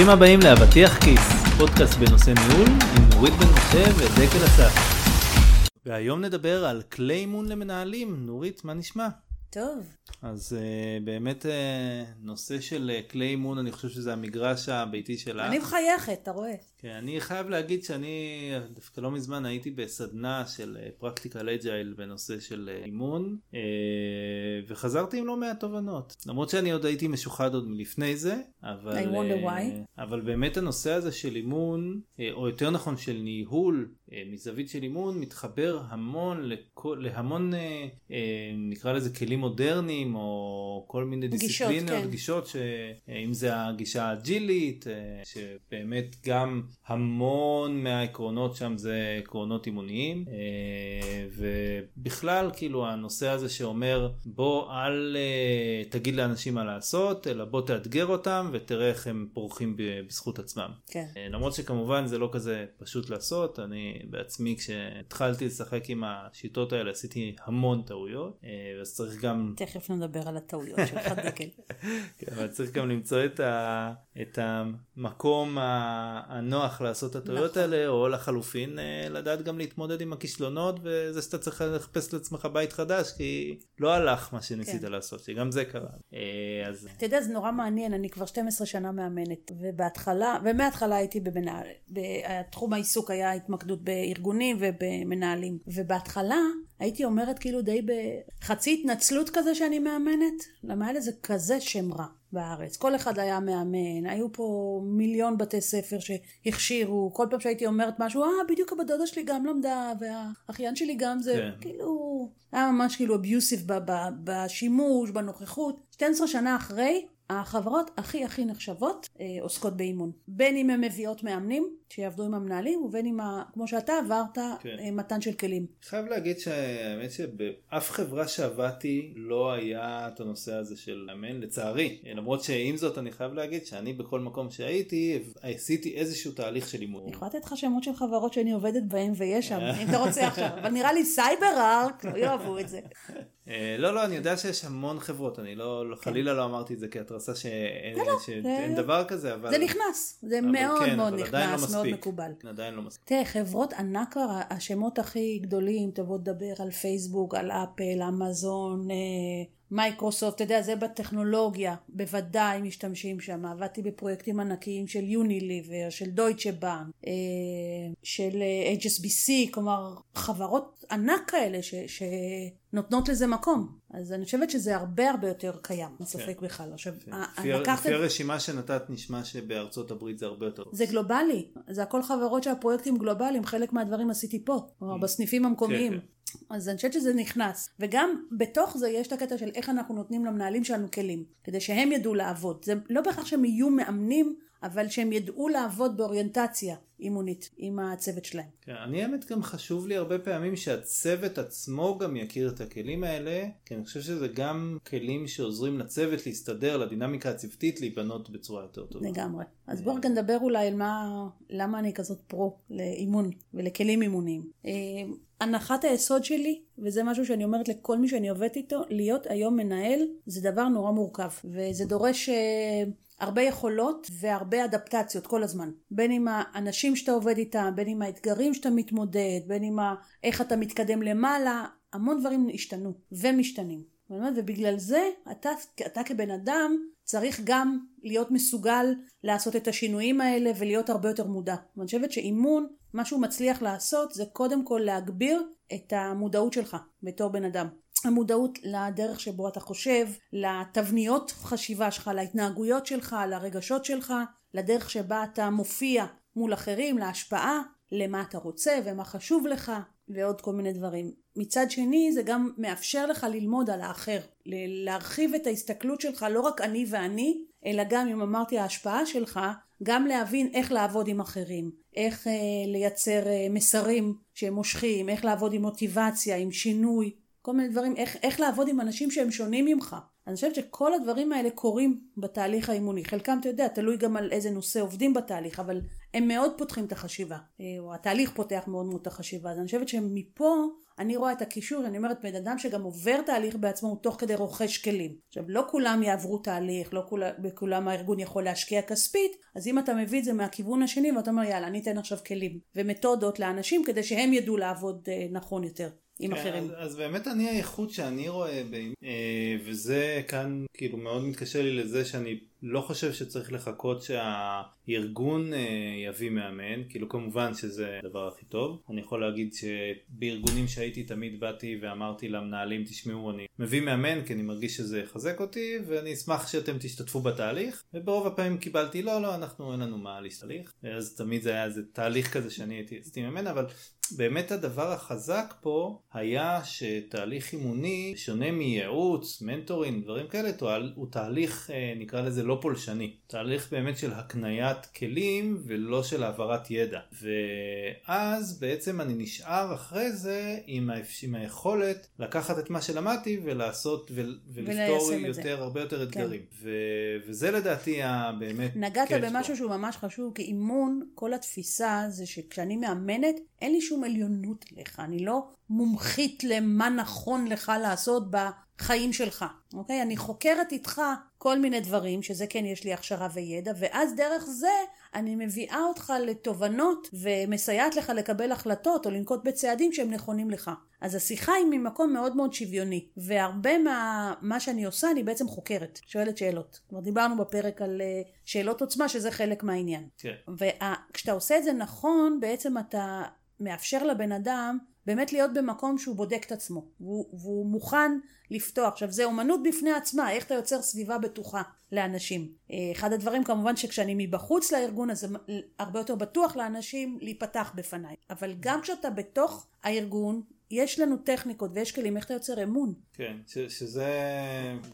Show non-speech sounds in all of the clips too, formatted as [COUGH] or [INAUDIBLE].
ברוכים הבאים לאבטיח כיס, פודקאסט בנושא ניהול עם נורית בן משה ודקל אסף. והיום נדבר על כלי אימון למנהלים. נורית, מה נשמע? טוב. אז אה, באמת אה, נושא של אה, כלי אימון, אני חושב שזה המגרש הביתי שלך. אני מחייכת, אתה רואה. כן, אני חייב להגיד שאני דווקא לא מזמן הייתי בסדנה של Practical Agile בנושא של אימון, אה, וחזרתי עם לא מעט תובנות. למרות שאני עוד הייתי משוחד עוד מלפני זה, אבל. אבל באמת הנושא הזה של אימון, או יותר נכון של ניהול מזווית של אימון, מתחבר המון לכל, להמון, נקרא לזה כלים מודרניים, או כל מיני דיסציפלינות, כן. גישות, שאם זה הגישה האג'ילית, שבאמת גם המון מהעקרונות שם זה עקרונות אימוניים, ובכלל כאילו הנושא הזה שאומר בוא אל תגיד לאנשים מה לעשות, אלא בוא תאתגר אותם ותראה איך הם פורחים בזכות עצמם. כן. למרות שכמובן זה לא כזה פשוט לעשות, אני בעצמי כשהתחלתי לשחק עם השיטות האלה עשיתי המון טעויות, אז צריך גם... תכף נדבר על הטעויות שלך [LAUGHS] דקל. כן, אבל צריך גם למצוא את, ה, את המקום הנוח לעשות את הטעויות נכון. האלה, או לחלופין לדעת גם להתמודד עם הכישלונות, וזה שאתה צריך לחפש לעצמך בית חדש, כי לא הלך מה שניסית כן. לעשות, שגם זה קרה. אז... אתה יודע, זה נורא מעניין, אני כבר 12 שנה מאמנת, ובהתחלה, ומההתחלה הייתי במנהל, תחום העיסוק היה התמקדות בארגונים ובמנהלים, ובהתחלה הייתי אומרת כאילו די בחצי התנצלות כזה שאני מאמנת, למה היה לזה כזה שם רע בארץ. כל אחד היה מאמן, היו פה מיליון בתי ספר שהכשירו, כל פעם שהייתי אומרת משהו, אה, בדיוק הבת דודה שלי גם למדה, והאחיין שלי גם זה, כן. כאילו, היה ממש כאילו אביוסיב בשימוש, בנוכחות. 12 שנה אחרי, החברות הכי הכי נחשבות אה, עוסקות באימון. בין אם הן מביאות מאמנים שיעבדו עם המנהלים, ובין אם, ה, כמו שאתה עברת, כן. אה, מתן של כלים. חייב להגיד שהאמת שבאף חברה שעבדתי לא היה את הנושא הזה של מאמן, לצערי. למרות שעם זאת אני חייב להגיד שאני בכל מקום שהייתי, עשיתי איזשהו תהליך של אימון. אני יכולה לתת לך שמות של חברות שאני עובדת בהן ויש שם, אם אתה רוצה [LAUGHS] עכשיו, אבל נראה לי סייבר ארק, לא יאהבו את זה. לא, לא, אני יודע שיש המון חברות, אני לא, חלילה לא אמרתי את זה כהתרסה שאין שאין דבר כזה, אבל... זה נכנס, זה מאוד כן, מאוד לא נכנס, מאוד. מקובל. עדיין לא מספיק. תראה, חברות ענק, השמות הכי גדולים, תבוא לדבר על פייסבוק, על אפל, אמזון, אה, מייקרוסופט, אתה יודע, זה בטכנולוגיה, בוודאי משתמשים שם. עבדתי בפרויקטים ענקיים של יוניליבר, של דויטשה בנק, אה, של אה, HSBC, כלומר, חברות ענק כאלה ש, שנותנות לזה מקום. אז אני חושבת שזה הרבה הרבה יותר קיים, אין ספק בכלל. עכשיו, לפי לקחת לפי הרשימה שנתת נשמע שבארצות הברית זה הרבה יותר. זה גלובלי, זה הכל חברות שהפרויקטים גלובליים, חלק מהדברים עשיתי פה, כלומר בסניפים המקומיים. אז אני חושבת שזה נכנס. וגם בתוך זה יש את הקטע של איך אנחנו נותנים למנהלים שלנו כלים, כדי שהם ידעו לעבוד. זה לא בהכרח שהם יהיו מאמנים, אבל שהם ידעו לעבוד באוריינטציה אימונית עם הצוות שלהם. כן, אני האמת גם חשוב לי הרבה פעמים שהצוות עצמו גם יכיר את הכלים האלה, כי אני חושב שזה גם כלים שעוזרים לצוות להסתדר, לדינמיקה הצוותית להיבנות בצורה יותר טובה. לגמרי. אז בואו רגע נדבר אולי על מה, למה אני כזאת פרו לאימון ולכלים אימוניים. הנחת היסוד שלי, וזה משהו שאני אומרת לכל מי שאני עובדת איתו, להיות היום מנהל זה דבר נורא מורכב, וזה דורש אה, הרבה יכולות והרבה אדפטציות כל הזמן. בין עם האנשים שאתה עובד איתם, בין עם האתגרים שאתה מתמודד, בין עם ה... איך אתה מתקדם למעלה, המון דברים השתנו ומשתנים. ובגלל זה אתה, אתה כבן אדם צריך גם להיות מסוגל לעשות את השינויים האלה ולהיות הרבה יותר מודע. ואני חושבת שאימון, מה שהוא מצליח לעשות זה קודם כל להגביר את המודעות שלך בתור בן אדם. המודעות לדרך שבו אתה חושב, לתבניות חשיבה שלך, להתנהגויות שלך, לרגשות שלך, לדרך שבה אתה מופיע מול אחרים, להשפעה, למה אתה רוצה ומה חשוב לך, ועוד כל מיני דברים. מצד שני זה גם מאפשר לך ללמוד על האחר, להרחיב את ההסתכלות שלך לא רק אני ואני, אלא גם אם אמרתי ההשפעה שלך, גם להבין איך לעבוד עם אחרים, איך אה, לייצר אה, מסרים שהם מושכים, איך לעבוד עם מוטיבציה, עם שינוי, כל מיני דברים, איך, איך לעבוד עם אנשים שהם שונים ממך. אני חושבת שכל הדברים האלה קורים בתהליך האימוני. חלקם, אתה יודע, תלוי גם על איזה נושא עובדים בתהליך, אבל הם מאוד פותחים את החשיבה, אה, או התהליך פותח מאוד מאוד את החשיבה. אז אני חושבת שמפה אני רואה את הקישור, אני אומרת, בן אדם שגם עובר תהליך בעצמו, הוא תוך כדי רוכש כלים. עכשיו, לא כולם יעברו תהליך, לא כול, בכולם הארגון יכול להשקיע כספית, אז אם אתה מביא את זה מהכיוון השני, ואתה אומר, יאללה, אני אתן עכשיו כלים ומתודות לאנשים, כדי שהם ידעו לעבוד אה, נכון יותר. עם כן, אחרים. אז, אז באמת אני הייחוד שאני רואה, ב, אה, וזה כאן כאילו מאוד מתקשר לי לזה שאני לא חושב שצריך לחכות שהארגון אה, יביא מאמן, כאילו כמובן שזה הדבר הכי טוב. אני יכול להגיד שבארגונים שהייתי תמיד באתי ואמרתי למנהלים תשמעו אני מביא מאמן כי אני מרגיש שזה יחזק אותי ואני אשמח שאתם תשתתפו בתהליך וברוב הפעמים קיבלתי לא לא אנחנו אין לנו מה להסתליך אז תמיד זה היה איזה תהליך כזה שאני הייתי עשיתי מאמן אבל באמת הדבר החזק פה היה שתהליך אימוני שונה מייעוץ, מנטורינג, דברים כאלה, הוא תהליך אה, נקרא לזה לא פולשני. תהליך באמת של הקניית כלים ולא של העברת ידע. ואז בעצם אני נשאר אחרי זה עם, האפ... עם היכולת לקחת את מה שלמדתי ולעשות ו... ולפתור יותר, הרבה יותר כן. אתגרים. כן. ו... וזה לדעתי הבאמת... נגעת במשהו שהוא ממש חשוב, כי אימון, כל התפיסה זה שכשאני מאמנת, אין לי שום עליונות לך. אני לא מומחית למה נכון לך לעשות בחיים שלך, אוקיי? אני חוקרת איתך כל מיני דברים, שזה כן יש לי הכשרה וידע, ואז דרך זה אני מביאה אותך לתובנות ומסייעת לך לקבל החלטות או לנקוט בצעדים שהם נכונים לך. אז השיחה היא ממקום מאוד מאוד שוויוני, והרבה מה מה שאני עושה אני בעצם חוקרת, שואלת שאלות. כבר דיברנו בפרק על אה, שאלות עוצמה שזה חלק מהעניין. כן. וכשאתה עושה את זה נכון, בעצם אתה מאפשר לבן אדם באמת להיות במקום שהוא בודק את עצמו והוא, והוא מוכן לפתוח. עכשיו זה אומנות בפני עצמה, איך אתה יוצר סביבה בטוחה לאנשים. אה, אחד הדברים כמובן שכשאני מבחוץ לארגון אז זה הרבה יותר בטוח לאנשים להיפתח בפניי. אבל גם כשאתה בתוך הארגון יש לנו טכניקות ויש כלים איך אתה יוצר אמון. כן, ש, שזה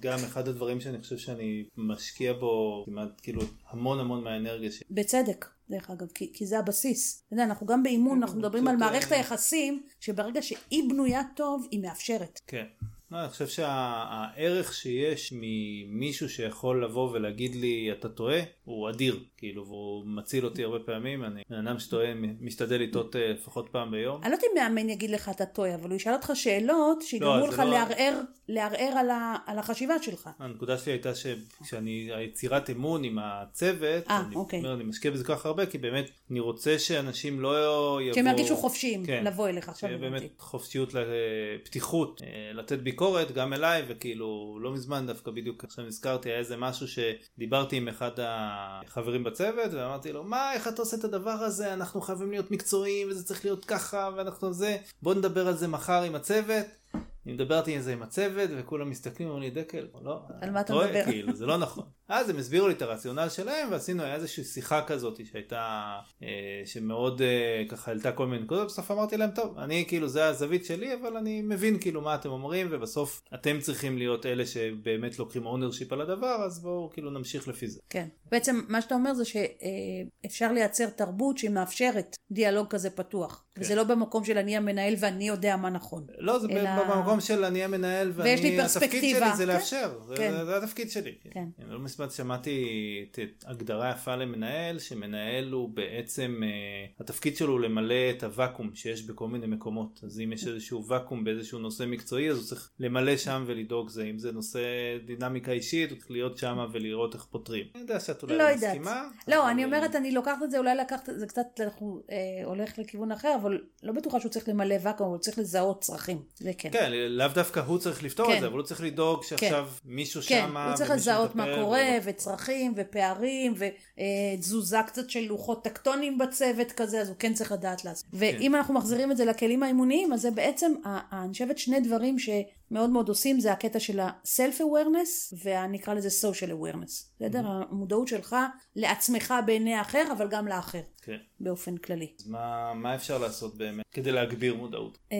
גם אחד הדברים שאני חושב שאני משקיע בו כמעט כאילו המון המון מהאנרגיה שלי. בצדק. דרך אגב, כי, כי זה הבסיס. אתה יודע, אנחנו גם באימון, אנחנו מדברים על מערכת היחסים, שברגע שהיא בנויה טוב, היא מאפשרת. כן. לא, אני חושב שהערך שיש ממישהו שיכול לבוא ולהגיד לי אתה טועה הוא אדיר כאילו והוא מציל אותי הרבה פעמים אני בן אדם שטועה משתדל לטעות אה, לפחות פעם ביום. אני לא יודעת אם מאמן יגיד לך אתה טועה אבל הוא ישאל אותך שאלות שיגרמו לא, לך לא... לערער, לערער על, ה, על החשיבה שלך. הנקודה שלי הייתה שכשאני היצירת אמון עם הצוות 아, אה, אני, אוקיי. אומר, אני משקיע בזה כל כך הרבה כי באמת אני רוצה שאנשים לא יבואו. שהם ירגישו חופשיים כן. לבוא אליך עכשיו. באמת חופשיות לפתיחות לתת ביקורת. ביקורת גם אליי וכאילו לא מזמן דווקא בדיוק עכשיו נזכרתי היה איזה משהו שדיברתי עם אחד החברים בצוות ואמרתי לו מה איך אתה עושה את הדבר הזה? אנחנו חייבים להיות מקצועיים וזה צריך להיות ככה ואנחנו זה. בוא נדבר על זה מחר עם הצוות. אני דיברתי על זה עם הצוות וכולם מסתכלים ואומרים לי דקל לא, על מה אתה מדבר? כאילו זה לא נכון אז הם הסבירו לי את הרציונל שלהם ועשינו היה איזושהי שיחה כזאת שהייתה אה, שמאוד אה, ככה העלתה כל מיני נקודות בסוף אמרתי להם טוב אני כאילו זה הזווית שלי אבל אני מבין כאילו מה אתם אומרים ובסוף אתם צריכים להיות אלה שבאמת לוקחים ownership על הדבר אז בואו כאילו נמשיך לפי זה. כן בעצם מה שאתה אומר זה שאפשר לייצר תרבות שמאפשרת דיאלוג כזה פתוח כן. וזה לא במקום של אני המנהל ואני יודע מה נכון. לא זה אלא... במקום של אני המנהל ואני התפקיד שלי זה כן. לאפשר כן. זה, זה התפקיד שלי. כן. לא מזמן שמעתי את הגדרה יפה למנהל, שמנהל הוא בעצם, uh, התפקיד שלו הוא למלא את הוואקום שיש בכל מיני מקומות. אז אם יש איזשהו ואקום באיזשהו נושא מקצועי, אז הוא צריך למלא שם ולדאוג זה. אם זה נושא דינמיקה אישית, הוא צריך להיות שם ולראות איך פותרים. אני יודע שאת אולי לא מסכימה. לא, אני אומרת, אני לוקחת את זה, אולי לקחת זה קצת, אנחנו אה, הולך לכיוון אחר, אבל לא בטוחה שהוא צריך למלא ואקום, הוא צריך לזהות צרכים. זה כן. כן, לאו דווקא הוא צריך לפתור כן. את זה, אבל הוא צריך לדאוג שעכשיו כן. מישהו כן. שמה, הוא צריך לזהות מה קורה, וצרכים ופערים ותזוזה קצת של לוחות טקטונים בצוות כזה, אז הוא כן צריך לדעת לעשות. כן. ואם אנחנו מחזירים את זה לכלים האימוניים, אז זה בעצם, אני חושבת שני דברים שמאוד מאוד עושים, זה הקטע של ה-self awareness ונקרא לזה social awareness. בסדר? Mm-hmm. המודעות שלך לעצמך בעיני האחר, אבל גם לאחר. כן. באופן כללי. אז מה, מה אפשר לעשות באמת כדי להגביר מודעות? אה,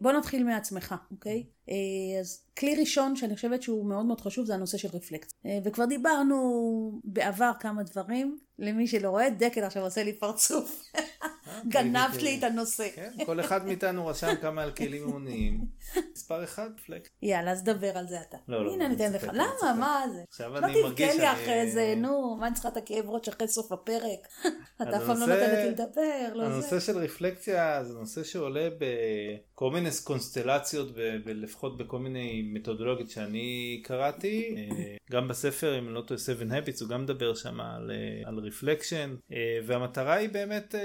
בוא נתחיל מעצמך, אוקיי? אה, אז כלי ראשון שאני חושבת שהוא מאוד מאוד חשוב זה הנושא של רפלקס. אה, וכבר דיברנו בעבר כמה דברים, למי שלא רואה, דקל עכשיו עושה לי פרצוף. [LAUGHS] גנבת לי את הנושא. כן, כל אחד מאיתנו רשם כמה על כלים אימוניים. מספר אחד, פלק. יאללה, אז דבר על זה אתה. לא, לא, הנה, אני אני אתן לך. למה. מה זה? עכשיו לא אני תבכה מרגיש לי שאני- אחרי זה, נו, מה אני צריכה את הכאב ראש אחרי סוף הפרק? [LAUGHS] אתה אף פעם לא נותנת לי לדבר, לא זה. הנושא של רפלקציה זה נושא שעולה בכל מיני קונסטלציות ולפחות בכל מיני מתודולוגיות שאני קראתי אה, גם בספר אם לא טועה 7 habits הוא גם מדבר שם על, אה, על רפלקשן והמטרה היא באמת אה,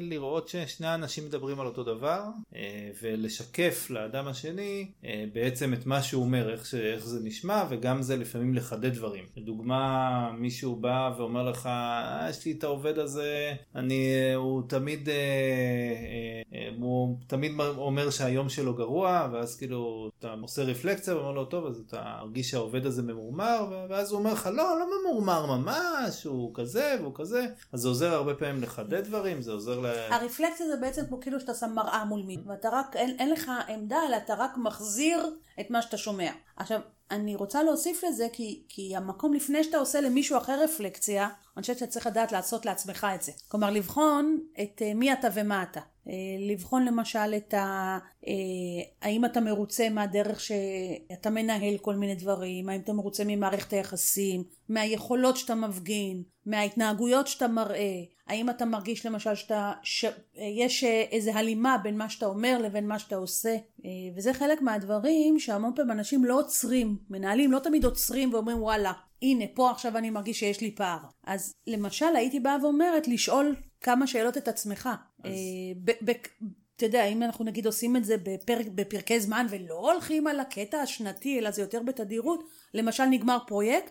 לראות ששני האנשים מדברים על אותו דבר אה, ולשקף לאדם השני אה, בעצם את מה שהוא אומר איך, ש- איך זה נשמע וגם זה לפעמים לחדד דברים. לדוגמה מישהו בא ואומר לך "אה, יש לי את העובד הזה אני אה, הוא תמיד אה, אה, אה, הוא תמיד אומר שהיום שלו גרוע ואז כאילו אתה עושה רפלקציה ואומר לו טוב אז אתה מרגיש שהעובד הזה ממורמר ואז הוא אומר לך לא לא ממורמר ממש הוא כזה והוא כזה אז זה עוזר הרבה פעמים לחדד דברים זה עוזר ל... הרפלקציה זה בעצם כמו כאילו שאתה שם מראה מול מי, ואתה רק, אין, אין לך עמדה, אלא אתה רק מחזיר את מה שאתה שומע. עכשיו, אני רוצה להוסיף לזה, כי, כי המקום לפני שאתה עושה למישהו אחר רפלקציה, אני חושבת שאתה צריך לדעת לעשות לעצמך את זה. כלומר, לבחון את אה, מי אתה ומה אתה. אה, לבחון למשל את ה... אה, האם אתה מרוצה מהדרך שאתה מנהל כל מיני דברים, האם אתה מרוצה ממערכת היחסים, מהיכולות שאתה מפגין, מההתנהגויות שאתה מראה, האם אתה מרגיש למשל שאתה, שיש איזה הלימה בין מה שאתה אומר לבין מה שאתה עושה, אה, וזה חלק מהדברים שהמון פעמים אנשים לא עוצרים, מנהלים לא תמיד עוצרים ואומרים וואלה, הנה פה עכשיו אני מרגיש שיש לי פער. אז למשל הייתי באה ואומרת לשאול כמה שאלות את עצמך. אז- אה, אתה יודע, אם אנחנו נגיד עושים את זה בפרק, בפרקי זמן ולא הולכים על הקטע השנתי, אלא זה יותר בתדירות, למשל נגמר פרויקט,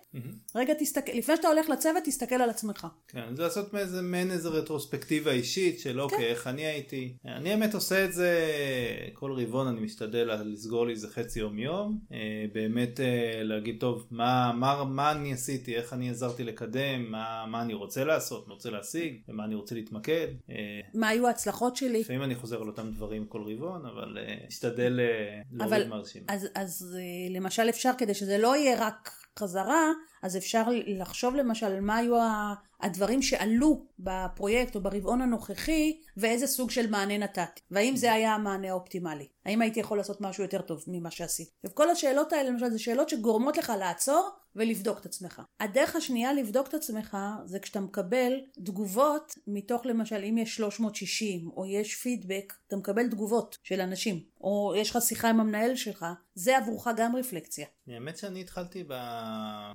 רגע תסתכל, לפני שאתה הולך לצוות, תסתכל על עצמך. כן, זה לעשות מאיזה מעין איזה רטרוספקטיבה אישית של אוקיי, איך אני הייתי. אני האמת עושה את זה כל רבעון, אני משתדל לסגור לי איזה חצי יום יום. אה, באמת אה, להגיד, טוב, מה, מה, מה אני עשיתי, איך אני עזרתי לקדם, מה, מה אני רוצה לעשות, מה רוצה להשיג, במה אני רוצה להתמקד. אה, מה היו ההצלחות שלי? לפעמים אני חוזר על אותם דברים כל רבעון, אבל משתדל להוריד מהרשימה. אז, אז למשל אפשר, כדי שזה לא יהיה רק חזרה, אז אפשר לחשוב למשל מה היו הדברים שעלו בפרויקט או ברבעון הנוכחי, ואיזה סוג של מענה נתתי. והאם זה היה המענה האופטימלי? האם הייתי יכול לעשות משהו יותר טוב ממה שעשיתי? וכל השאלות האלה למשל זה שאלות שגורמות לך לעצור ולבדוק את עצמך. הדרך השנייה לבדוק את עצמך זה כשאתה מקבל תגובות מתוך למשל אם יש 360 או יש פידבק, אתה מקבל תגובות של אנשים, או יש לך שיחה עם המנהל שלך, זה עבורך גם רפלקציה. האמת שאני התחלתי ב-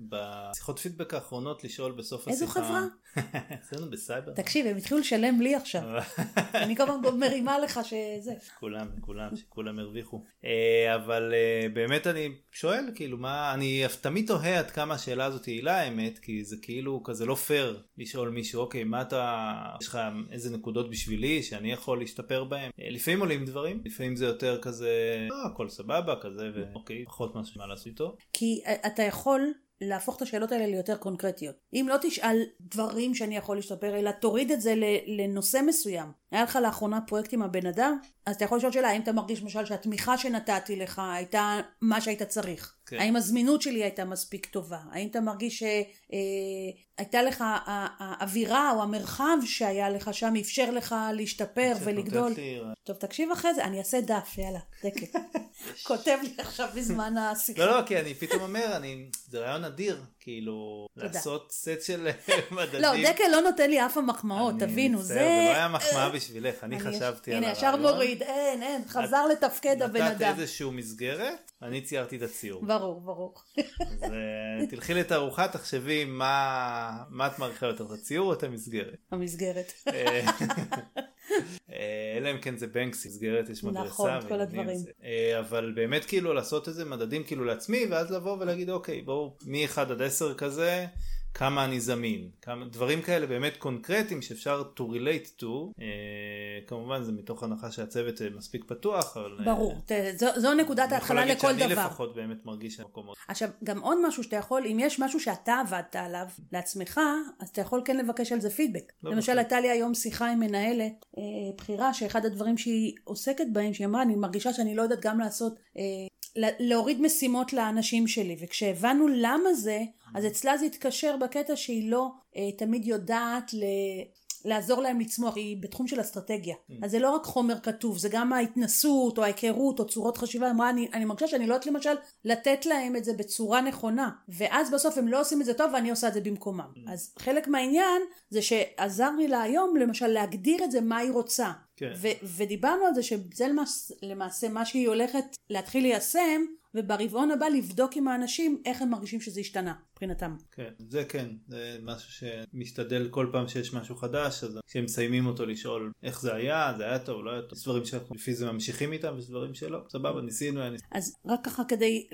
בשיחות פידבק האחרונות לשאול בסוף איזו השיחה. חברה? [LAUGHS] אצלנו בסייבר. תקשיב, הם התחילו לשלם לי עכשיו. [LAUGHS] אני כל הזמן מרימה לך שזה. כולם, כולם, שכולם הרוויחו. אה, אבל אה, באמת אני שואל, כאילו, מה, אני תמיד תוהה עד כמה השאלה הזאת יעילה האמת, כי זה כאילו כזה לא פייר לשאול מישהו, אוקיי, מה אתה, יש לך איזה נקודות בשבילי שאני יכול להשתפר בהם? אה, לפעמים עולים דברים, לפעמים זה יותר כזה, הכל סבבה, כזה, ואוקיי, פחות משהו מה לעשות איתו. כי אתה יכול להפוך את השאלות האלה ליותר קונקרטיות. אם לא תשאל דברים שאני יכול להשתפר, אלא תוריד את זה לנושא מסוים. היה לך לאחרונה פרויקט עם הבן אדם, אז אתה יכול לשאול שאלה, האם אתה מרגיש למשל שהתמיכה שנתתי לך הייתה מה שהיית צריך? כן. האם הזמינות שלי הייתה מספיק טובה? האם אתה מרגיש שהייתה לך ה- האווירה או המרחב שהיה לך שם אפשר לך להשתפר שאת ולגדול? לי- טוב, תקשיב אחרי זה, אני אעשה דף, יאללה, דקת. [LAUGHS] כותב לי עכשיו בזמן השיחה. לא, לא, כי אני פתאום אומר, אני, זה רעיון אדיר, כאילו, תודה. לעשות סט של [LAUGHS] מדדים. לא, דקל לא נותן לי אף המחמאות, תבינו, מצטער, זה... זה לא היה מחמאה בשבילך, אני חשבתי על הנה, ישר הרעיון. מוריד, אין, אין, חזר לתפקד הבן נתת אדם. איזשהו מסגרת, אני ציירתי את הציור. ברור, ברור. אז אה, תלכי לתערוכה, תחשבי מה מה את מעריכה יותר, את הציור או את המסגרת. המסגרת. אלא אם כן זה בנקסי, מסגרת יש מדרסה. נכון, כל הדברים. זה. אה, אבל באמת כאילו לעשות איזה מדדים כאילו לעצמי, ואז לבוא ולהגיד אוקיי, בואו מ-1 עד 10 כזה. כמה אני זמין, כמה דברים כאלה באמת קונקרטיים שאפשר to relate to, אה, כמובן זה מתוך הנחה שהצוות אה, מספיק פתוח, אבל... אה, ברור, ת- זו- זו נקודת אני יכול ההתחלה להגיד לכל שאני דבר. לפחות באמת מרגיש שהמקומות. עכשיו, גם עוד משהו שאתה יכול, אם יש משהו שאתה עבדת עליו לעצמך, אז אתה יכול כן לבקש על זה פידבק. לא למשל. הייתה לי היום שיחה עם מנהלת אה, בכירה, שאחד הדברים שהיא עוסקת בהם, שהיא אמרה, אני מרגישה שאני לא יודעת גם לעשות, אה, להוריד משימות לאנשים שלי, וכשהבנו למה זה, אז אצלה זה התקשר בקטע שהיא לא אה, תמיד יודעת ל... לעזור להם לצמוח, היא בתחום של אסטרטגיה. Mm. אז זה לא רק חומר כתוב, זה גם ההתנסות או ההיכרות או צורות חשיבה. היא אמרה, אני, אני מרגישה שאני לא יודעת למשל לתת להם את זה בצורה נכונה, ואז בסוף הם לא עושים את זה טוב ואני עושה את זה במקומם. Mm. אז חלק מהעניין זה שעזר לי לה היום למשל להגדיר את זה מה היא רוצה. כן. ודיברנו על זה שזה למעשה מה שהיא הולכת להתחיל ליישם וברבעון הבא לבדוק עם האנשים איך הם מרגישים שזה השתנה מבחינתם. כן, זה כן, זה משהו שמשתדל כל פעם שיש משהו חדש, אז כשהם מסיימים אותו לשאול איך זה היה, זה היה טוב, לא היה טוב, יש דברים שאנחנו לפי זה ממשיכים איתם, ויש דברים שלא, סבבה, ניסינו, היה ניסינו. אז רק ככה כדי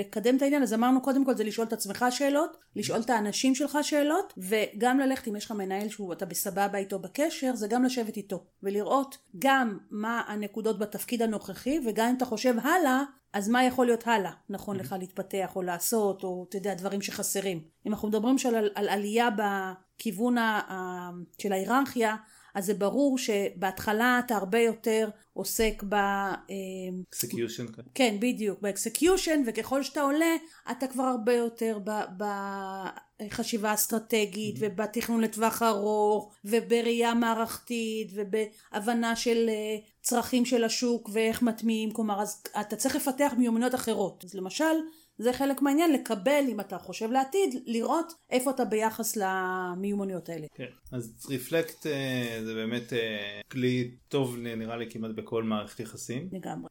לקדם את העניין, אז אמרנו קודם כל זה לשאול את עצמך שאלות, לשאול את האנשים שלך שאלות, וגם ללכת אם יש לך מנהל שהוא, אתה בסבבה איתו בקשר, זה גם לשבת איתו, ולראות גם מה הנקודות בתפקיד הנוכחי, וגם אם אתה חושב הלאה, אז מה יכול להיות הלאה נכון לך להתפתח או לעשות או אתה יודע דברים שחסרים אם אנחנו מדברים של על, על עלייה בכיוון ה, ה, של ההיררכיה אז זה ברור שבהתחלה אתה הרבה יותר עוסק ב... execution. כן. כן, בדיוק, ב execution, וככל שאתה עולה, אתה כבר הרבה יותר בחשיבה אסטרטגית, mm-hmm. ובתכנון לטווח ארוך, ובראייה מערכתית, ובהבנה של אה, צרכים של השוק, ואיך מטמיעים, כלומר, אז אתה צריך לפתח מיומנויות אחרות. אז למשל, זה חלק מהעניין לקבל אם אתה חושב לעתיד לראות איפה אתה ביחס למיומנויות האלה. כן אז reflect אה, זה באמת אה, כלי טוב נראה לי כמעט בכל מערכת יחסים. לגמרי.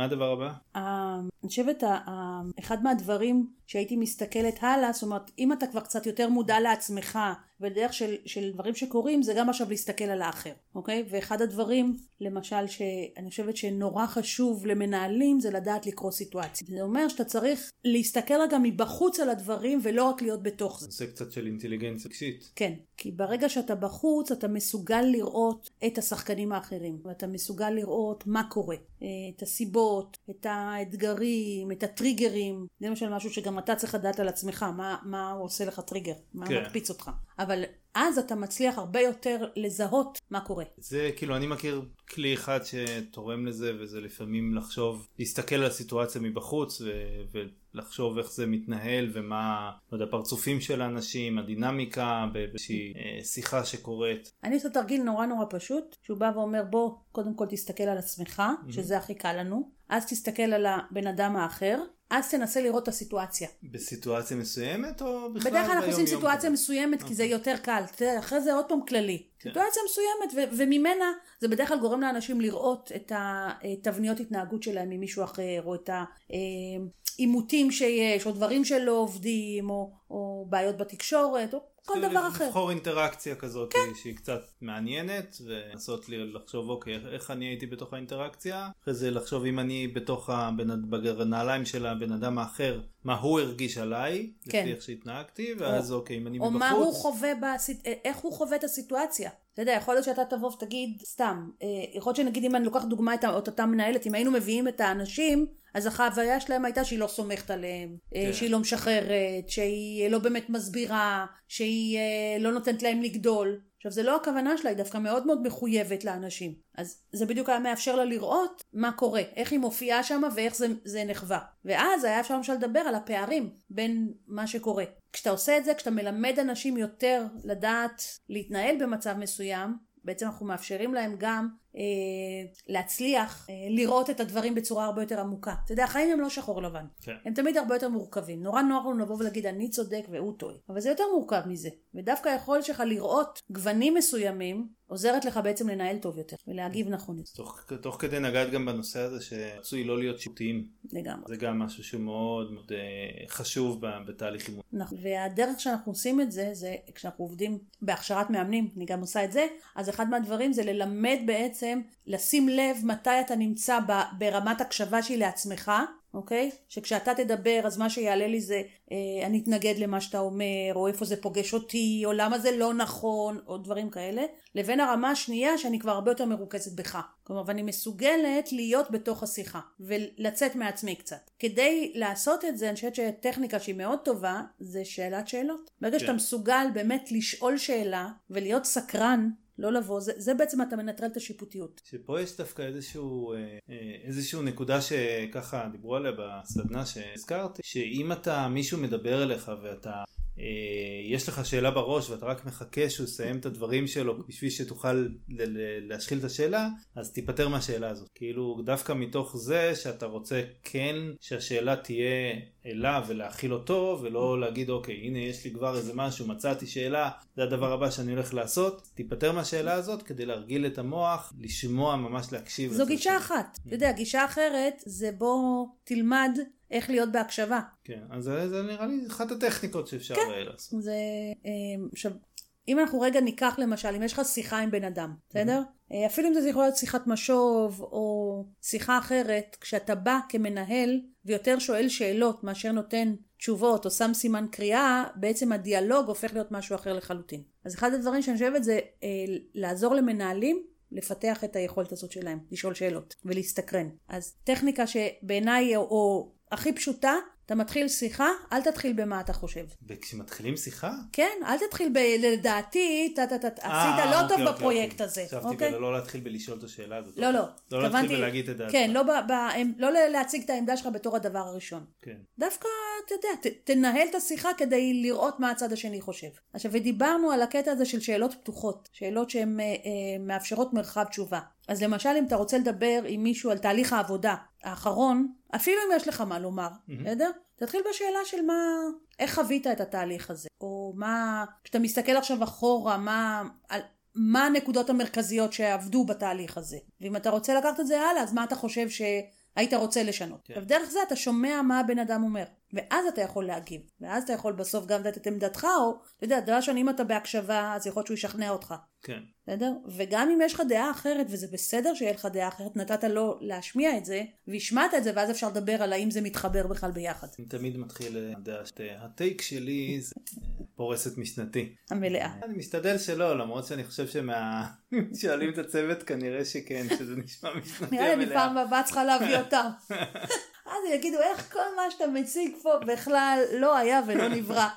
אה, מה הדבר הבא? אני חושבת אחד מהדברים שהייתי מסתכלת הלאה זאת אומרת אם אתה כבר קצת יותר מודע לעצמך ודרך של, של דברים שקורים זה גם עכשיו להסתכל על האחר אוקיי ואחד הדברים למשל שאני חושבת שנורא חשוב למנהלים זה לדעת לקרוא סיטואציה זה אומר שאתה צריך להסתכל רגע מבחוץ על הדברים ולא רק להיות בתוך זה. זה קצת של אינטליגנציה רגשית. כן כי ברגע שאתה בחוץ אתה מסוגל לראות את השחקנים האחרים ואתה מסוגל לראות מה קורה את הסיבות את האתגרים את הטריגרים זה למשל משהו שגם אתה צריך לדעת על עצמך מה, מה עושה לך טריגר מה כן. מקפיץ אותך אבל אז אתה מצליח הרבה יותר לזהות מה קורה. זה כאילו אני מכיר כלי אחד שתורם לזה וזה לפעמים לחשוב להסתכל על הסיטואציה מבחוץ ו- ולחשוב איך זה מתנהל ומה לא יודע, פרצופים של האנשים הדינמיקה באיזושהי אה, שיחה שקורית. אני עושה תרגיל נורא נורא פשוט שהוא בא ואומר בוא קודם כל תסתכל על עצמך mm-hmm. שזה הכי קל לנו אז תסתכל על הבן אדם האחר אז תנסה לראות את הסיטואציה. בסיטואציה מסוימת או בכלל בדרך כלל אנחנו עושים סיטואציה מסוימת כי זה אוקיי. יותר קל, אחרי זה עוד פעם כללי. כן. סיטואציה מסוימת וממנה זה בדרך כלל גורם לאנשים לראות את התבניות התנהגות שלהם ממישהו אחר או את העימותים שיש או דברים שלא עובדים או, או בעיות בתקשורת או כל דבר אחר. לבחור אינטראקציה כזאת כן. שהיא קצת מעניינת ולנסות לחשוב אוקיי איך אני הייתי בתוך האינטראקציה אחרי זה לחשוב אם אני בתוך בנעליים של הבן אדם האחר מה הוא הרגיש עליי כן. לפי איך שהתנהגתי ואז או, אוקיי אם אני או מבחוץ. או מה הוא חווה בסיט... איך הוא חווה את הסיטואציה. אתה יודע, יכול להיות שאתה תבוא ותגיד, סתם, אה, יכול להיות שנגיד אם אני לוקח דוגמא את אותה מנהלת, אם היינו מביאים את האנשים, אז החוויה שלהם הייתה שהיא לא סומכת עליהם, אה, כן. שהיא לא משחררת, שהיא לא באמת מסבירה, שהיא אה, לא נותנת להם לגדול. עכשיו זה לא הכוונה שלה, היא דווקא מאוד מאוד מחויבת לאנשים. אז זה בדיוק היה מאפשר לה לראות מה קורה, איך היא מופיעה שם ואיך זה, זה נחווה. ואז היה אפשר למשל לדבר על הפערים בין מה שקורה. כשאתה עושה את זה, כשאתה מלמד אנשים יותר לדעת להתנהל במצב מסוים, בעצם אנחנו מאפשרים להם גם להצליח אה, לראות את הדברים בצורה הרבה יותר עמוקה. אתה יודע, החיים הם לא שחור לבן. כן. הם תמיד הרבה יותר מורכבים. נורא נוח לנו לבוא ולהגיד אני צודק והוא טועה. אבל זה יותר מורכב מזה. ודווקא היכולת שלך לראות גוונים מסוימים עוזרת לך בעצם לנהל טוב יותר ולהגיב נכון. תוך, תוך כדי נגעת גם בנושא הזה שרצוי לא להיות שיפוטיים. לגמרי. זה גם משהו שמאוד מאוד אה, חשוב בתהליך אימון. נכון. והדרך שאנחנו עושים את זה, זה כשאנחנו עובדים בהכשרת מאמנים, אני גם עושה את זה, אז אחד מהדברים זה ללמד בעצם, לשים לב מתי אתה נמצא ברמת הקשבה שהיא לעצמך. אוקיי? שכשאתה תדבר אז מה שיעלה לי זה אה, אני אתנגד למה שאתה אומר, או איפה זה פוגש אותי, או למה זה לא נכון, או דברים כאלה, לבין הרמה השנייה שאני כבר הרבה יותר מרוכזת בך. כלומר, ואני מסוגלת להיות בתוך השיחה, ולצאת מעצמי קצת. כדי לעשות את זה, אני חושבת שטכניקה שהיא מאוד טובה, זה שאלת שאלות. ברגע כן. שאתה מסוגל באמת לשאול שאלה, ולהיות סקרן, לא לבוא, זה, זה בעצם אתה מנטרל את השיפוטיות. שפה יש דווקא איזשהו, אה, אה, איזשהו נקודה שככה דיברו עליה בסדנה שהזכרתי, שאם אתה, מישהו מדבר אליך ואתה יש לך שאלה בראש ואתה רק מחכה שהוא יסיים את הדברים שלו בשביל שתוכל להשחיל את השאלה, אז תיפטר מהשאלה הזאת. כאילו דווקא מתוך זה שאתה רוצה כן שהשאלה תהיה אליו ולהכיל אותו ולא להגיד אוקיי הנה יש לי כבר איזה משהו מצאתי שאלה זה הדבר הבא שאני הולך לעשות תיפטר מהשאלה הזאת כדי להרגיל את המוח לשמוע ממש להקשיב. זו גישה אחת. אתה יודע גישה אחרת זה בוא תלמד איך להיות בהקשבה. כן, אז זה, זה נראה לי אחת הטכניקות שאפשר כן, לעשות. זה, אמ, עכשיו, אם אנחנו רגע ניקח למשל, אם יש לך שיחה עם בן אדם, בסדר? Mm-hmm. אפילו אם זה יכול להיות שיחת משוב או שיחה אחרת, כשאתה בא כמנהל ויותר שואל שאלות מאשר נותן תשובות או שם סימן קריאה, בעצם הדיאלוג הופך להיות משהו אחר לחלוטין. אז אחד הדברים שאני חושבת זה אה, לעזור למנהלים לפתח את היכולת הזאת שלהם, לשאול שאלות ולהסתקרן. אז טכניקה שבעיניי או, או הכי פשוטה, אתה מתחיל שיחה, אל תתחיל במה אתה חושב. וכשמתחילים שיחה? כן, אל תתחיל ב... לדעתי, אתה עשית אה, לא אוקיי, טוב אוקיי, בפרויקט אוקיי. הזה. חשבתי אוקיי? לא להתחיל בלשאול את השאלה הזאת. לא, לא. לא להתחיל ולהגיד את דעתך. כן, לא, ב, ב, לא להציג את העמדה שלך בתור הדבר הראשון. כן. דווקא, אתה יודע, ת, תנהל את השיחה כדי לראות מה הצד השני חושב. עכשיו, ודיברנו על הקטע הזה של שאלות פתוחות. שאלות שהן אה, אה, מאפשרות מרחב תשובה. אז למשל אם אתה רוצה לדבר עם מישהו על תהליך העבודה האחרון, אפילו אם יש לך מה לומר, בסדר? Mm-hmm. תתחיל בשאלה של מה, איך חווית את התהליך הזה, או מה, כשאתה מסתכל עכשיו אחורה, מה, על, מה הנקודות המרכזיות שעבדו בתהליך הזה. ואם אתה רוצה לקחת את זה הלאה, אז מה אתה חושב שהיית רוצה לשנות. כן. דרך זה אתה שומע מה הבן אדם אומר. ואז אתה יכול להגיב, ואז אתה יכול בסוף גם לתת את עמדתך, או, אתה יודע, דבר ראשון, אם אתה בהקשבה, אז יכול להיות שהוא ישכנע אותך. כן. בסדר? וגם אם יש לך דעה אחרת, וזה בסדר שיהיה לך דעה אחרת, נתת לו להשמיע את זה, והשמעת את זה, ואז אפשר לדבר על האם זה מתחבר בכלל ביחד. אני תמיד מתחיל לדעה שהטייק שלי זה פורסת משנתי. המלאה. אני משתדל שלא, למרות שאני חושב שמה... [LAUGHS] שואלים את הצוות כנראה שכן, שזה נשמע משנתי המלאה. נראה לי פעם הבאה צריכה להביא אותם. [LAUGHS] אז הם יגידו איך כל מה שאתה מציג פה בכלל לא היה ולא נברא.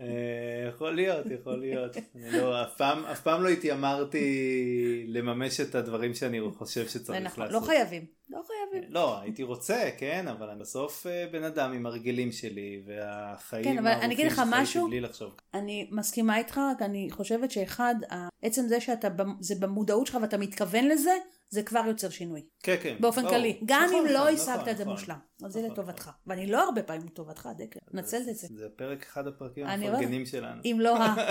אה, יכול להיות, יכול להיות. אני לא, אף פעם, אף פעם לא התיימרתי לממש את הדברים שאני חושב שצריך נכון, לעשות. לא חייבים, לא חייבים. לא, הייתי רוצה, כן, אבל אני בסוף אה, בן אדם עם הרגלים שלי, והחיים כן, אבל אני אגיד לך משהו, בלי לחשוב. אני מסכימה איתך, רק אני חושבת שאחד, עצם זה שאתה, זה במודעות שלך ואתה מתכוון לזה, זה כבר יוצר שינוי. כן, כן. באופן כללי. גם נכון, אם לא נכון, השגת את זה נכון, מושלם. אז זה לטובתך. ואני לא הרבה פעמים לטובתך, דקר. נצל את זה. זה פרק אחד הפרקים המפרגנים שלנו. אם לא רע. [LAUGHS]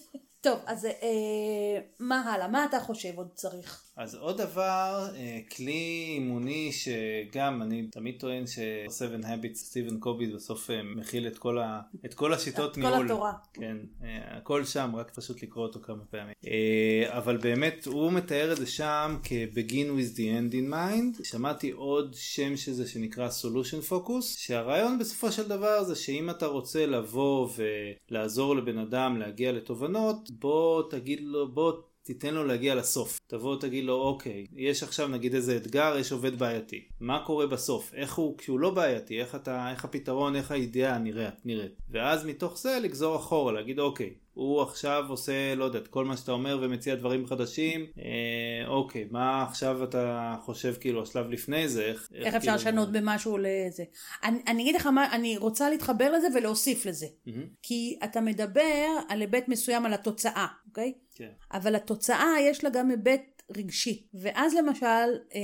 [LAUGHS] טוב, אז אה, מה הלאה? מה אתה חושב עוד צריך? אז עוד דבר, אה, כלי אימוני שגם אני תמיד טוען ש-7 Habits, סטיבן קובי בסוף אה, מכיל את כל, ה, את כל השיטות ניהול. כל התורה. כן, אה, הכל שם, רק פשוט לקרוא אותו כמה פעמים. אבל באמת הוא מתאר את זה שם כ-begin with the end in mind. שמעתי עוד שם שזה שנקרא solution focus, שהרעיון בסופו של דבר זה שאם אתה רוצה לבוא ולעזור לבן אדם להגיע לתובנות, בוא תגיד לו בוא תיתן לו להגיע לסוף. תבוא תגיד לו אוקיי, יש עכשיו נגיד איזה אתגר, יש עובד בעייתי. מה קורה בסוף? איך הוא, כשהוא לא בעייתי, איך אתה, איך הפתרון, איך האידאה נראית. ואז מתוך זה לגזור אחורה, להגיד אוקיי, הוא עכשיו עושה, לא יודעת, כל מה שאתה אומר ומציע דברים חדשים, אה, אוקיי, מה עכשיו אתה חושב כאילו השלב לפני זה, איך... איך, איך אפשר כאילו... לשנות במשהו לזה. אני, אני אגיד לך מה, אני רוצה להתחבר לזה ולהוסיף לזה. Mm-hmm. כי אתה מדבר על היבט מסוים על התוצאה, אוקיי? כן. אבל התוצאה יש לה גם היבט רגשי. ואז למשל, אה,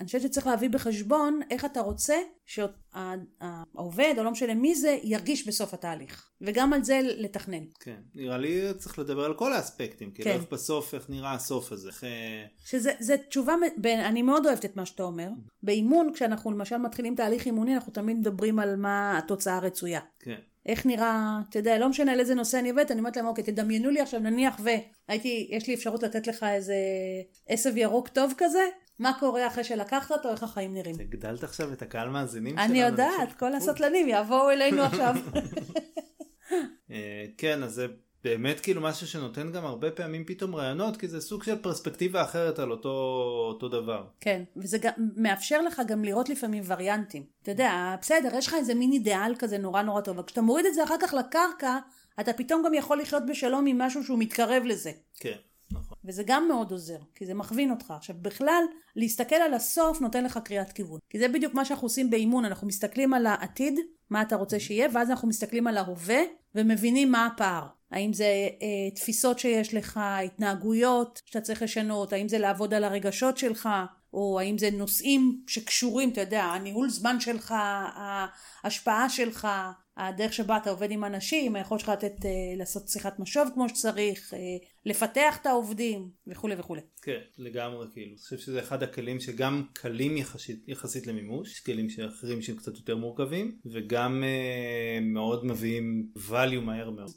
אני חושבת שצריך להביא בחשבון איך אתה רוצה שהעובד, או לא משנה מי זה, ירגיש בסוף התהליך. וגם על זה לתכנן. כן, נראה לי צריך לדבר על כל האספקטים, כאילו כן. איך בסוף, איך נראה הסוף הזה. איך... אה, שזה תשובה, אני מאוד אוהבת את מה שאתה אומר. באימון, כשאנחנו למשל מתחילים תהליך אימוני, אנחנו תמיד מדברים על מה התוצאה הרצויה. כן. איך נראה, אתה יודע, לא משנה על איזה נושא אני עובדת, אני אומרת להם, אוקיי, תדמיינו לי עכשיו, נניח והייתי, יש לי אפשרות לתת לך איזה עשב ירוק טוב כזה, מה קורה אחרי שלקחת אותו, איך החיים נראים. הגדלת עכשיו את הקהל מאזינים שלנו. אני יודעת, כל הסטלנים יבואו אלינו עכשיו. [LAUGHS] אה, כן, אז זה באמת כאילו משהו שנותן גם הרבה פעמים פתאום רעיונות כי זה סוג של פרספקטיבה אחרת על אותו, אותו דבר. כן, וזה גם מאפשר לך גם לראות לפעמים וריאנטים. אתה יודע, בסדר, יש לך איזה מין אידיאל כזה נורא נורא טוב, אבל כשאתה מוריד את זה אחר כך לקרקע, אתה פתאום גם יכול לחיות בשלום עם משהו שהוא מתקרב לזה. כן. וזה גם מאוד עוזר, כי זה מכווין אותך. עכשיו בכלל, להסתכל על הסוף נותן לך קריאת כיוון. כי זה בדיוק מה שאנחנו עושים באימון, אנחנו מסתכלים על העתיד, מה אתה רוצה שיהיה, ואז אנחנו מסתכלים על ההווה, ומבינים מה הפער. האם זה אה, תפיסות שיש לך, התנהגויות שאתה צריך לשנות, האם זה לעבוד על הרגשות שלך, או האם זה נושאים שקשורים, אתה יודע, הניהול זמן שלך, ההשפעה שלך, הדרך שבה אתה עובד עם אנשים, היכולת שלך לתת, אה, לעשות שיחת משוב כמו שצריך, אה, לפתח את העובדים וכולי וכולי. כן, לגמרי כאילו. אני חושב שזה אחד הכלים שגם קלים יחסית, יחסית למימוש, יש כלים אחרים שהם קצת יותר מורכבים, וגם אה, מאוד מביאים value מהר מאוד.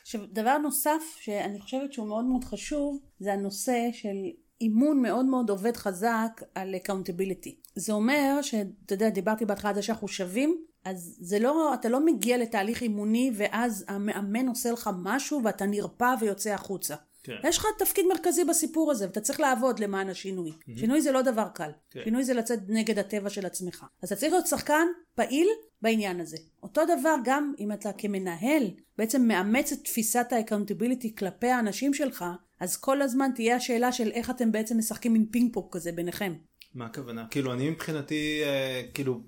עכשיו, דבר נוסף שאני חושבת שהוא מאוד מאוד חשוב, זה הנושא של אימון מאוד מאוד עובד חזק על accountability. זה אומר שאתה יודע, דיברתי בהתחלה על זה שאנחנו שווים, אז זה לא, אתה לא מגיע לתהליך אימוני ואז המאמן עושה לך משהו ואתה נרפא ויוצא החוצה. כן. יש לך תפקיד מרכזי בסיפור הזה ואתה צריך לעבוד למען השינוי. Mm-hmm. שינוי זה לא דבר קל. כן. שינוי זה לצאת נגד הטבע של עצמך. אז אתה צריך להיות שחקן פעיל בעניין הזה. אותו דבר גם אם אתה כמנהל בעצם מאמץ את תפיסת ה-accountability כלפי האנשים שלך, אז כל הזמן תהיה השאלה של איך אתם בעצם משחקים עם פינג פונג כזה ביניכם. מה הכוונה? כאילו אני מבחינתי, אה, כאילו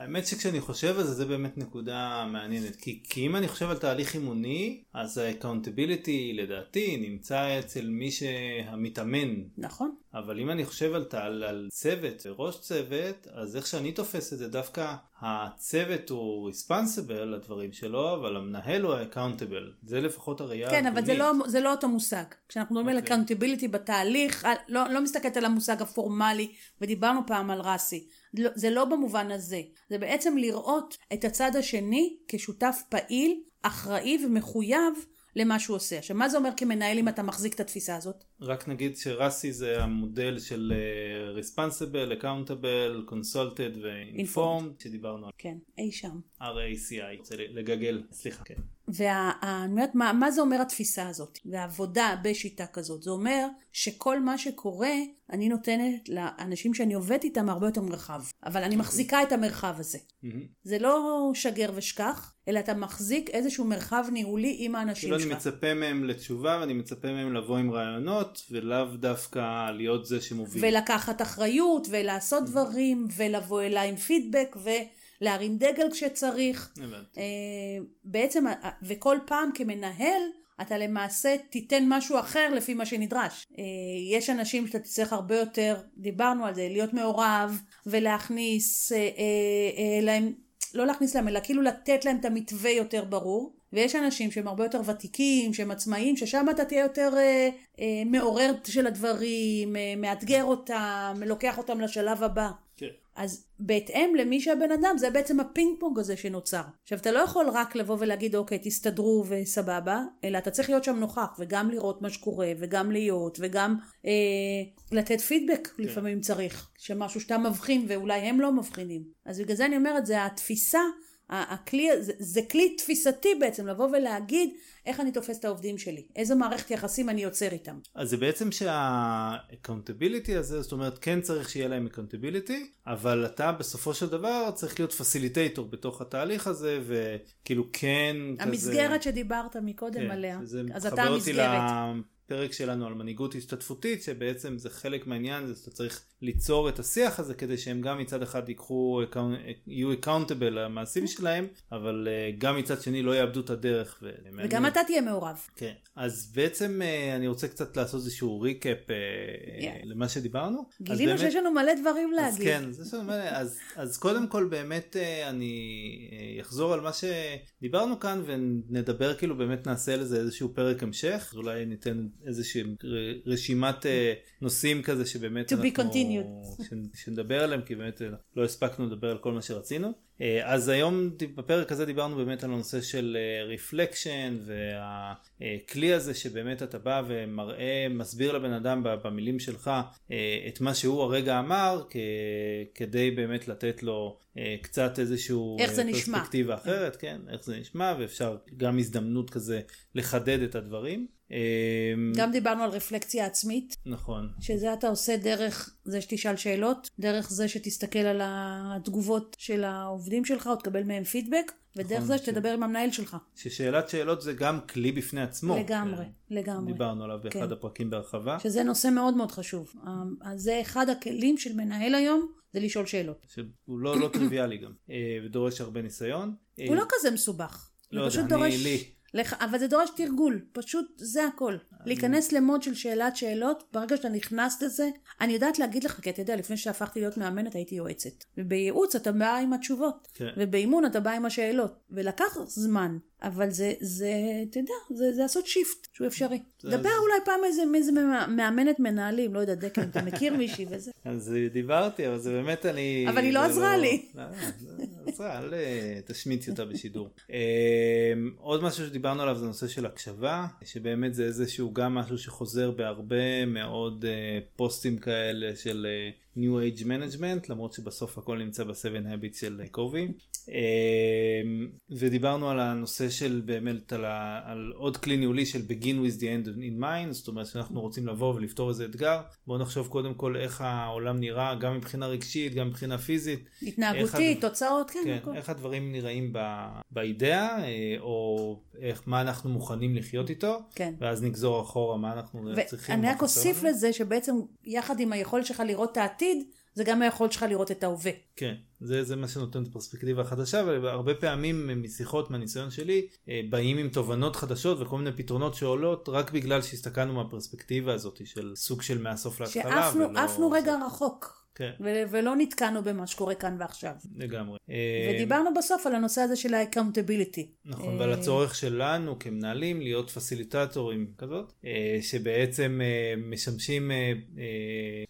האמת שכשאני חושב על זה זה באמת נקודה מעניינת כי, כי אם אני חושב על תהליך אימוני אז ה-accountability לדעתי נמצא אצל מי שהמתאמן. נכון. אבל אם אני חושב על, על, על צוות וראש צוות אז איך שאני תופס את זה דווקא הצוות הוא responsible לדברים שלו אבל המנהל הוא accountable זה לפחות הראייה. כן אבל זה לא, זה לא אותו מושג כשאנחנו מדברים okay. על accountability בתהליך לא, לא מסתכלת על המושג הפורמלי ודיברנו פעם על רסי לא, זה לא במובן הזה זה בעצם לראות את הצד השני כשותף פעיל אחראי ומחויב למה שהוא עושה. עכשיו מה זה אומר כמנהל אם אתה מחזיק את התפיסה הזאת? רק נגיד שרסי זה המודל של uh, responsible, accountable, consulted ו-informed שדיברנו עליו. כן, אי שם. RACI, רוצה לגגל, סליחה, כן. ואני אומרת, מה, מה זה אומר התפיסה הזאת? ועבודה בשיטה כזאת. זה אומר שכל מה שקורה, אני נותנת לאנשים שאני עובדת איתם הרבה יותר מרחב. אבל אני מחזיקה את המרחב הזה. Mm-hmm. זה לא שגר ושכח, אלא אתה מחזיק איזשהו מרחב ניהולי עם האנשים שלך. כאילו אני מצפה מהם לתשובה ואני מצפה מהם לבוא עם רעיונות, ולאו דווקא להיות זה שמוביל. ולקחת אחריות, ולעשות mm-hmm. דברים, ולבוא אליי עם פידבק, ו... להרים דגל כשצריך. הבנתי. אה, בעצם, אה, וכל פעם כמנהל, אתה למעשה תיתן משהו אחר לפי מה שנדרש. אה, יש אנשים שאתה תצטרך הרבה יותר, דיברנו על זה, להיות מעורב ולהכניס להם, לא להכניס להם, אלא כאילו לתת להם את המתווה יותר ברור. ויש אנשים שהם הרבה יותר ותיקים, שהם עצמאיים, ששם אתה תהיה יותר אה, אה, מעורר של הדברים, אה, מאתגר אותם, לוקח אותם לשלב הבא. כן. אז בהתאם למי שהבן אדם, זה בעצם הפינג פונג הזה שנוצר. עכשיו, אתה לא יכול רק לבוא ולהגיד, אוקיי, תסתדרו וסבבה, אלא אתה צריך להיות שם נוכח, וגם לראות מה שקורה, וגם להיות, וגם אה, לתת פידבק כן. לפעמים צריך, שמשהו שאתה מבחין ואולי הם לא מבחינים. אז בגלל זה אני אומרת, זה התפיסה הכלי, זה, זה כלי תפיסתי בעצם לבוא ולהגיד איך אני תופס את העובדים שלי, איזה מערכת יחסים אני יוצר איתם. אז זה בעצם שה-accountability הזה, זאת אומרת כן צריך שיהיה להם accountability, אבל אתה בסופו של דבר צריך להיות פסיליטייטור בתוך התהליך הזה, וכאילו כן המסגרת כזה... שדיברת מקודם כן, עליה, אז אתה המסגרת. פרק שלנו על מנהיגות השתתפותית שבעצם זה חלק מהעניין זה שאתה צריך ליצור את השיח הזה כדי שהם גם מצד אחד ייקחו יהיו accountable למעשים שלהם אבל אה, גם מצד שני לא יאבדו את הדרך. וגם אתה תהיה מעורב. כן אז בעצם אה, אני רוצה קצת לעשות איזשהו recap yeah. אה, למה שדיברנו. גילינו באמת, שיש לנו מלא דברים להגיד. אז כן זה מלא, אז, אז קודם כל באמת אני אחזור על מה שדיברנו כאן ונדבר כאילו באמת נעשה לזה איזשהו פרק המשך אולי ניתן איזושהי רשימת נושאים כזה שבאמת to אנחנו... be continued. שנדבר עליהם כי באמת לא הספקנו לדבר על כל מה שרצינו. אה, אז היום בפרק הזה דיברנו באמת על הנושא של רפלקשן אה, והכלי הזה שבאמת אתה בא ומראה, מסביר לבן אדם במילים שלך אה, את מה שהוא הרגע אמר כדי באמת לתת לו קצת איזשהו פרספקטיבה אחרת, כן, איך זה נשמע ואפשר גם הזדמנות כזה לחדד את הדברים. אמ, גם דיברנו על רפלקציה עצמית, נכון. שזה אתה עושה דרך זה שתשאל שאלות, דרך זה שתסתכל על התגובות של העובדים שלך או תקבל מהם פידבק, ודרך נכון, זה ש- שתדבר עם המנהל שלך. ששאלת שאלות זה גם כלי בפני עצמו. לגמרי, כן. לגמרי. דיברנו עליו באחד כן. הפרקים בהרחבה. שזה נושא מאוד מאוד חשוב. זה אחד הכלים של מנהל היום, זה לשאול שאלות. שהוא לא, לא טריוויאלי גם, אה, ודורש הרבה ניסיון. אה, הוא לא כזה מסובך. לא יודע, אני- דורש... לי. לך, אבל זה דורש תרגול, פשוט זה הכל. להיכנס למוד של שאלת שאלות, ברגע שאתה נכנס לזה, אני יודעת להגיד לך, כי אתה יודע, לפני שהפכתי להיות מאמנת הייתי יועצת. ובייעוץ אתה בא עם התשובות, כן. ובאימון אתה בא עם השאלות, ולקח זמן, אבל זה, זה, יודע, זה, זה לעשות שיפט שהוא אפשרי. דבר אולי פעם איזה, איזה מאמנת מנהלים, לא יודעת, דקל, אתה מכיר מישהי וזה. [LAUGHS] אז אה, דיברתי, אבל זה באמת אני... אבל היא לא עזרה לי. לא, זה עזרה, אל אה, תשמיצי אותה בשידור. [LAUGHS] אה, עוד משהו שדיברנו עליו זה נושא של הקשבה, שבאמת זה איזשהו גם משהו שחוזר בהרבה מאוד אה, פוסטים כאלה של אה, New Age Management, למרות שבסוף הכל נמצא ב-7 Habits של אה, קובי. אה, ודיברנו על הנושא של באמת על, ה, על עוד כלי ניהולי של begin with the end in mind, זאת אומרת שאנחנו רוצים לבוא ולפתור איזה אתגר, בואו נחשוב קודם כל איך העולם נראה, גם מבחינה רגשית, גם מבחינה פיזית. התנהגותית, איך תוצאות, כן, כן, הכל. איך הדברים נראים ב- באידאה, אה, או איך, מה אנחנו מוכנים לחיות איתו, כן. ואז נגזור אחורה מה אנחנו צריכים. ואני רק אוסיף. לזה שבעצם יחד עם היכולת שלך לראות את העתיד, זה גם היכולת שלך לראות את ההווה. כן, זה, זה מה שנותן את הפרספקטיבה החדשה, והרבה פעמים משיחות מהניסיון שלי, אה, באים עם תובנות חדשות וכל מיני פתרונות שעולות רק בגלל שהסתכלנו מהפרספקטיבה הזאת של סוג של מהסוף להתחלה. שעפנו ולא- רגע רחוק, כן, ו- ולא נתקענו במה שקורה כאן ועכשיו. לגמרי. ודיברנו בסוף על הנושא הזה של ה-accountability. נכון, אה, ועל הצורך שלנו כמנהלים להיות פסיליטטורים כזאת, אה, שבעצם אה, משמשים אה, אה,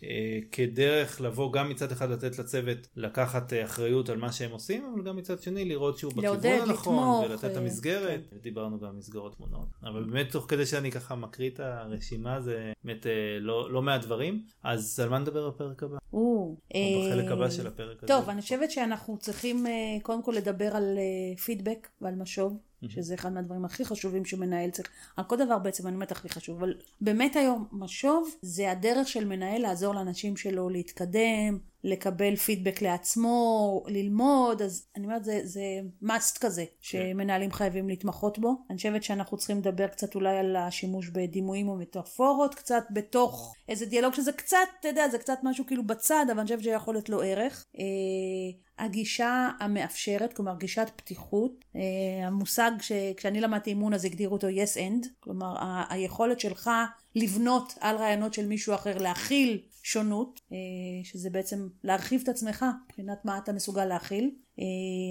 אה, כדרך לבוא גם מצד אחד לתת לצוות לקחת אה, אחריות על מה שהם עושים, אבל גם מצד שני לראות שהוא בכיוון הנכון, ולתת את אה, המסגרת, ודיברנו גם על מסגרות מונעות. אבל באמת תוך כדי שאני ככה מקריא את הרשימה זה באמת אה, לא לא מעט דברים, אז על מה נדבר בפרק הבא? או, או בחלק אה, הבא של הפרק הזה. טוב, אני חושבת שאנחנו צריכים אה, קודם כל לדבר על אה, פידבק ועל משוב, שזה אחד מהדברים הכי חשובים שמנהל צריך, על כל דבר בעצם אני אומרת הכי חשוב, אבל באמת היום משוב זה הדרך של מנהל לעזור לאנשים שלו להתקדם, לקבל פידבק לעצמו, ללמוד, אז אני אומרת זה, זה must כזה, שמנהלים חייבים להתמחות בו. אני חושבת שאנחנו צריכים לדבר קצת אולי על השימוש בדימויים ומטאפורות, קצת בתוך איזה דיאלוג שזה קצת, אתה יודע, זה קצת משהו כאילו בצד, אבל אני חושבת שיכול להיות לו ערך. אה, הגישה המאפשרת, כלומר גישת פתיחות, אה, המושג שכשאני למדתי אימון אז הגדירו אותו yes end, כלומר ה- היכולת שלך לבנות על רעיונות של מישהו אחר, להכיל שונות, אה, שזה בעצם להרחיב את עצמך מבחינת מה אתה מסוגל להכיל. אה,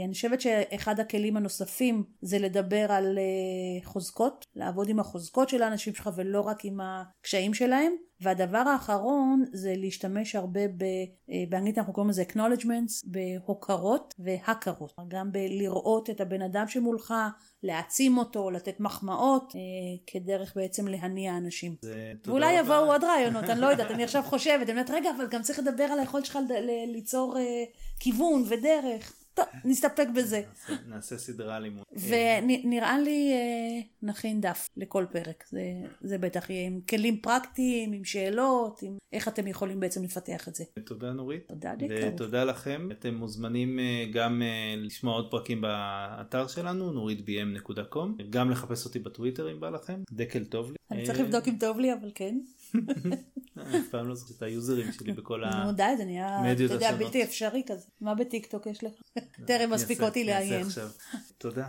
אני חושבת שאחד הכלים הנוספים זה לדבר על אה, חוזקות, לעבוד עם החוזקות של האנשים שלך ולא רק עם הקשיים שלהם. והדבר האחרון זה להשתמש הרבה ב... אה, באנגלית אנחנו קוראים לזה acknowledgements, בהוקרות והכרות. גם בלראות את הבן אדם שמולך, להעצים אותו, לתת מחמאות, אה, כדרך בעצם להניע אנשים. זה- ואולי. יבואו עוד [LAUGHS] רעיונות, אני לא יודעת, אני עכשיו חושבת, אני אומרת, רגע, אבל גם צריך לדבר על היכולת שלך ל- ליצור אה, כיוון ודרך. טוב, נסתפק בזה. נעשה- נעשה סדרה לימוד. ונראה לי אה, נכין דף לכל פרק, זה, זה בטח יהיה עם כלים פרקטיים, עם שאלות, עם איך אתם יכולים בעצם לפתח את זה. תודה נורית. תודה דקה. ותודה לכם. אתם מוזמנים אה, גם אה, לשמוע עוד פרקים באתר שלנו, נוריתbm.com, גם לחפש אותי בטוויטר אם בא לכם, דקל טוב לי. אני צריך לבדוק אם טוב לי, אבל כן. אה, אף פעם לא זוכר את היוזרים שלי בכל ה... נו די, זה נהיה, אתה המדיות יודע, השונות. בלתי אפשרי כזה. מה בטיקטוק יש לך? טרם אני מספיק אעשה- אותי אני אעשה לעיין. תודה.